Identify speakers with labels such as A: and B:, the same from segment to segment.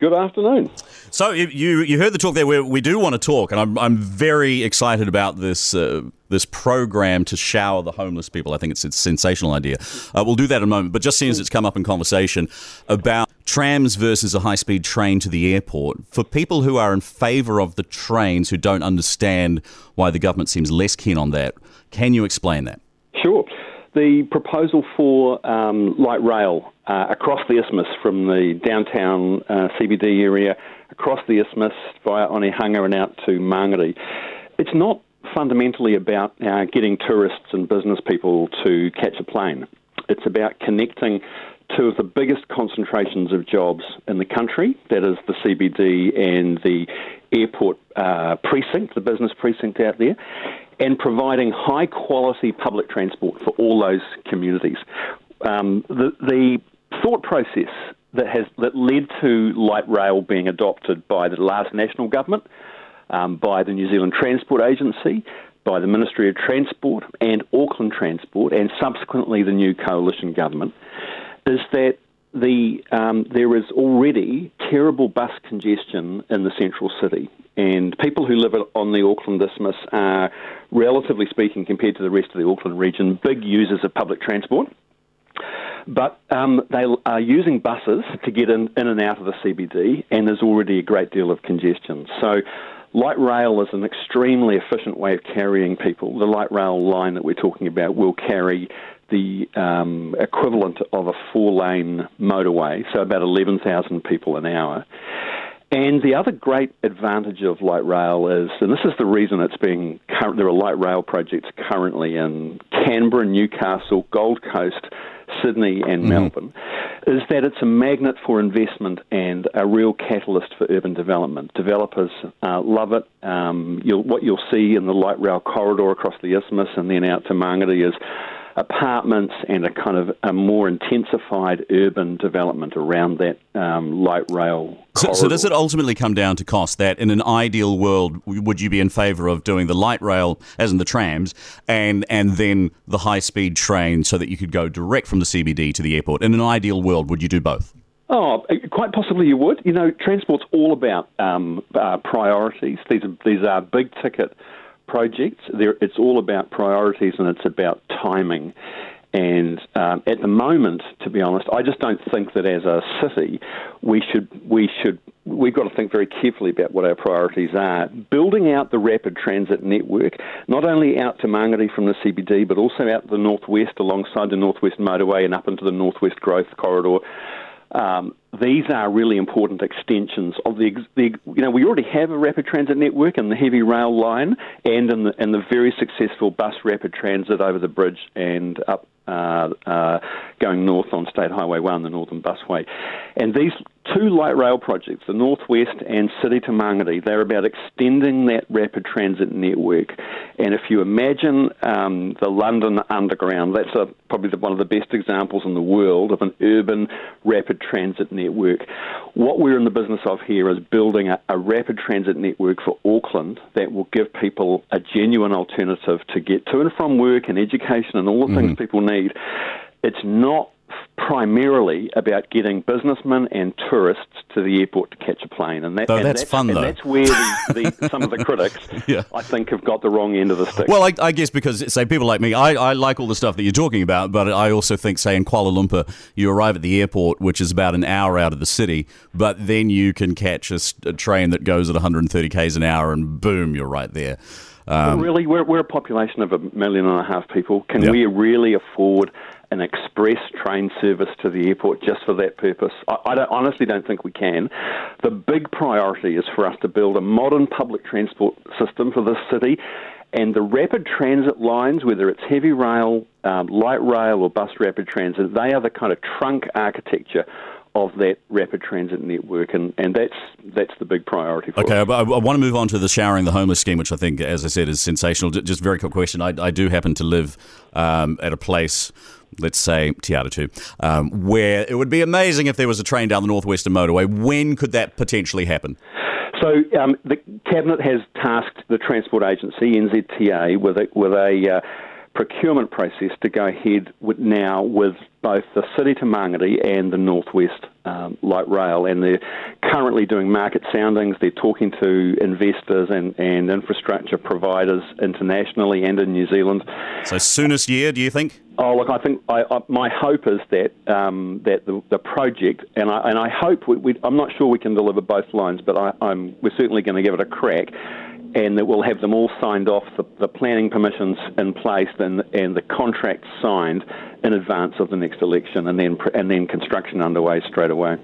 A: Good afternoon.
B: So you you heard the talk there. Where we do want to talk, and I'm I'm very excited about this uh, this program to shower the homeless people. I think it's, it's a sensational idea. Uh, we'll do that in a moment. But just seeing as it's come up in conversation about trams versus a high speed train to the airport, for people who are in favour of the trains who don't understand why the government seems less keen on that, can you explain that?
A: Sure. The proposal for um, light rail uh, across the isthmus from the downtown uh, CBD area across the isthmus via Onehunga and out to Mangere. It's not fundamentally about uh, getting tourists and business people to catch a plane. It's about connecting two of the biggest concentrations of jobs in the country, that is the CBD and the airport uh, precinct, the business precinct out there, and providing high quality public transport for all those communities. Um, the, the thought process that has that led to light rail being adopted by the last national government, um, by the New Zealand Transport Agency, by the Ministry of Transport and Auckland Transport, and subsequently the new coalition government, is that the um, there is already terrible bus congestion in the central city, and people who live on the Auckland Isthmus are, relatively speaking, compared to the rest of the Auckland region, big users of public transport. But um, they are using buses to get in, in and out of the CBD, and there's already a great deal of congestion. So, light rail is an extremely efficient way of carrying people. The light rail line that we're talking about will carry the um, equivalent of a four lane motorway, so about 11,000 people an hour. And the other great advantage of light rail is, and this is the reason it's being, there are light rail projects currently in Canberra, Newcastle, Gold Coast, Sydney, and mm-hmm. Melbourne, is that it's a magnet for investment and a real catalyst for urban development. Developers uh, love it. Um, you'll, what you'll see in the light rail corridor across the isthmus and then out to Mangere is apartments and a kind of a more intensified urban development around that um, light rail.
B: So, so, does it ultimately come down to cost? That in an ideal world, would you be in favour of doing the light rail, as in the trams, and and then the high speed train, so that you could go direct from the CBD to the airport? In an ideal world, would you do both?
A: Oh, quite possibly you would. You know, transport's all about um, uh, priorities. These are these are big ticket projects. it's all about priorities and it's about timing. And um, at the moment, to be honest, I just don't think that as a city we should we should we've got to think very carefully about what our priorities are. Building out the rapid transit network, not only out to Mangere from the CBD, but also out to the northwest alongside the northwest motorway and up into the northwest growth corridor. Um, these are really important extensions of the, the, you know, we already have a rapid transit network in the heavy rail line and in the, in the very successful bus rapid transit over the bridge and up uh, uh, going north on State Highway 1, the Northern Busway. And these two light rail projects, the Northwest and City to Mangere, they're about extending that rapid transit network. And if you imagine um, the London Underground, that's a, probably the, one of the best examples in the world of an urban rapid transit network. What we're in the business of here is building a, a rapid transit network for Auckland that will give people a genuine alternative to get to and from work and education and all the mm-hmm. things people need. It's not primarily about getting businessmen and tourists to the airport to catch a plane,
B: and, that, and that's,
A: that's,
B: fun.
A: And
B: though.
A: that's where the, the, some of the critics, yeah. I think, have got the wrong end of the stick.
B: Well, I, I, guess because say people like me, I, I like all the stuff that you're talking about, but I also think, say in Kuala Lumpur, you arrive at the airport, which is about an hour out of the city, but then you can catch a, a train that goes at 130 k's an hour, and boom, you're right there.
A: Um, really, we're, we're a population of a million and a half people. Can yep. we really afford an express train service to the airport just for that purpose? I, I don't, honestly don't think we can. The big priority is for us to build a modern public transport system for this city. And the rapid transit lines, whether it's heavy rail, um, light rail, or bus rapid transit, they are the kind of trunk architecture of that rapid transit network, and, and that's that's the big priority. For
B: okay. I, I, want to move on to the showering the homeless scheme, which I think, as I said, is sensational. Just very quick question: I, I do happen to live um, at a place let's say Te Atatū, um, where it would be amazing if there was a train down the Northwestern Motorway. When could that potentially happen?
A: So um, the cabinet has tasked the transport agency NZTA with a with a uh, procurement process to go ahead with now with both the city to Mangere and the Northwest um, Light Rail. And they're currently doing market soundings. They're talking to investors and, and infrastructure providers internationally and in New Zealand.
B: So, soonest year, do you think?
A: Oh, look, I think I, I, my hope is that um, that the, the, project, and I, and I hope we, we, I'm not sure we can deliver both lines, but I, I'm, we're certainly going to give it a crack and that we'll have them all signed off, the, the planning permissions in place, and, and the contracts signed in advance of the next election, and then and then construction underway straight away.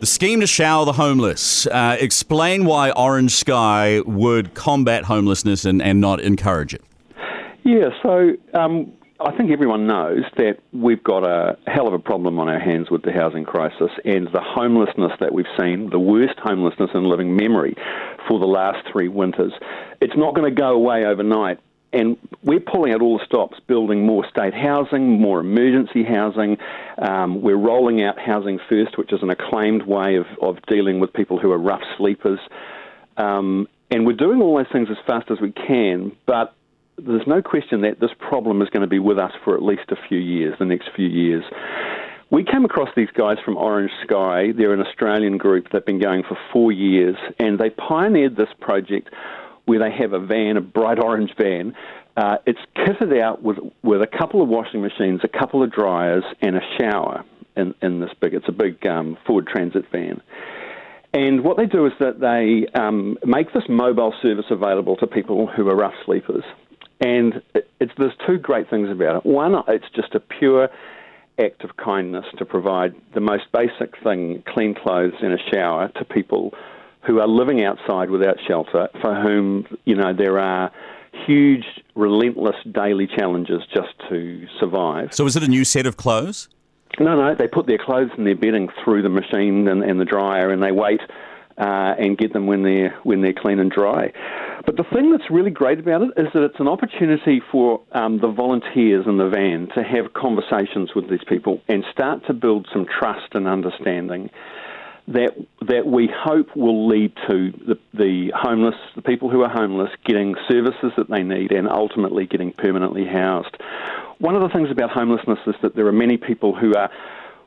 B: The scheme to shower the homeless. Uh, explain why Orange Sky would combat homelessness and, and not encourage it.
A: Yeah, so um, I think everyone knows that we've got a hell of a problem on our hands with the housing crisis and the homelessness that we've seen, the worst homelessness in living memory for the last three winters. It's not going to go away overnight. And we're pulling out all the stops, building more state housing, more emergency housing. Um, we're rolling out Housing First, which is an acclaimed way of, of dealing with people who are rough sleepers. Um, and we're doing all those things as fast as we can, but there's no question that this problem is going to be with us for at least a few years, the next few years. We came across these guys from Orange Sky. They're an Australian group that have been going for four years, and they pioneered this project where they have a van, a bright orange van. Uh, it's kitted out with, with a couple of washing machines, a couple of dryers, and a shower in, in this big, it's a big um, Ford Transit van. And what they do is that they um, make this mobile service available to people who are rough sleepers. And it's, there's two great things about it. One, it's just a pure act of kindness to provide the most basic thing, clean clothes and a shower, to people who are living outside without shelter, for whom, you know, there are huge, relentless daily challenges just to survive.
B: So is it a new set of clothes?
A: No, no, they put their clothes and their bedding through the machine and, and the dryer and they wait uh, and get them when they're when they're clean and dry. But the thing that's really great about it is that it's an opportunity for um, the volunteers in the van to have conversations with these people and start to build some trust and understanding that that we hope will lead to the, the homeless, the people who are homeless, getting services that they need and ultimately getting permanently housed. One of the things about homelessness is that there are many people who are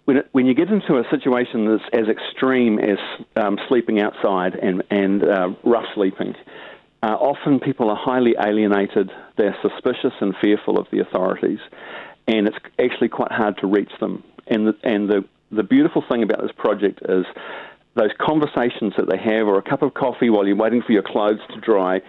A: when, it, when you get into a situation that's as extreme as um, sleeping outside and, and uh, rough sleeping, uh, often people are highly alienated, they're suspicious and fearful of the authorities, and it's actually quite hard to reach them. And the, and the, the beautiful thing about this project is those conversations that they have, or a cup of coffee while you're waiting for your clothes to dry,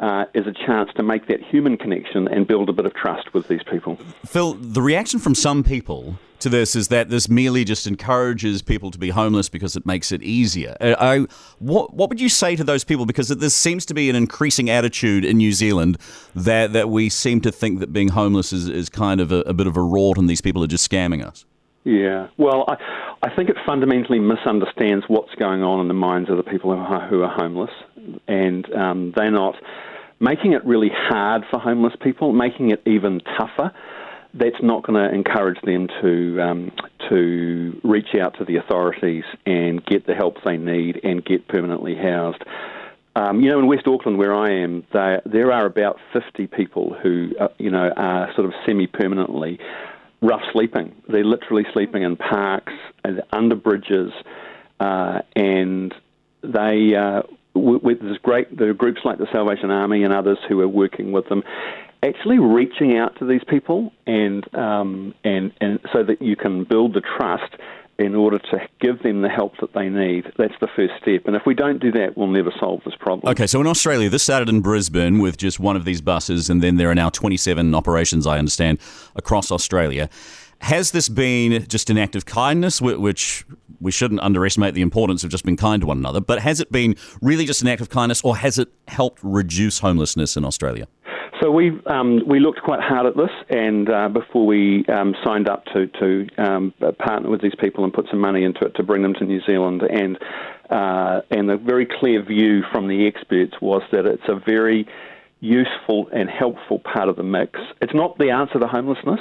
A: uh, is a chance to make that human connection and build a bit of trust with these people.
B: Phil, the reaction from some people to this is that this merely just encourages people to be homeless because it makes it easier. Uh, I, what, what would you say to those people? Because there seems to be an increasing attitude in New Zealand that, that we seem to think that being homeless is, is kind of a, a bit of a rort and these people are just scamming us.
A: Yeah, well, I, I think it fundamentally misunderstands what's going on in the minds of the people who are, who are homeless, and um, they're not making it really hard for homeless people, making it even tougher, that's not going to encourage them to um, to reach out to the authorities and get the help they need and get permanently housed. Um, you know, in West Auckland, where I am, there there are about 50 people who, uh, you know, are sort of semi-permanently rough sleeping. They're literally sleeping in parks and under bridges, uh, and they uh, with there's great are groups like the Salvation Army and others who are working with them, actually reaching out to these people and um, and and so that you can build the trust in order to give them the help that they need. That's the first step. And if we don't do that, we'll never solve this problem.
B: Okay, so in Australia, this started in Brisbane with just one of these buses, and then there are now 27 operations, I understand, across Australia. Has this been just an act of kindness, which we shouldn't underestimate the importance of just being kind to one another, but has it been really just an act of kindness, or has it helped reduce homelessness in Australia?
A: So we um, we looked quite hard at this, and uh, before we um, signed up to to um, partner with these people and put some money into it to bring them to New Zealand, and uh, and the very clear view from the experts was that it's a very useful and helpful part of the mix. It's not the answer to homelessness,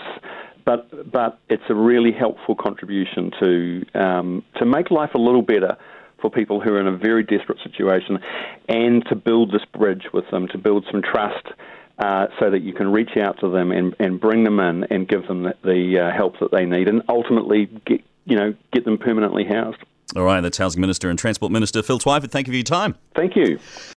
A: but but it's a really helpful contribution to um, to make life a little better for people who are in a very desperate situation, and to build this bridge with them, to build some trust. uh, so that you can reach out to them and, and bring them in and give them the, the uh, help that they need, and ultimately get you know get them permanently housed.
B: All right, that's Housing Minister and Transport Minister Phil Twyford. Thank you for your time.
A: Thank you.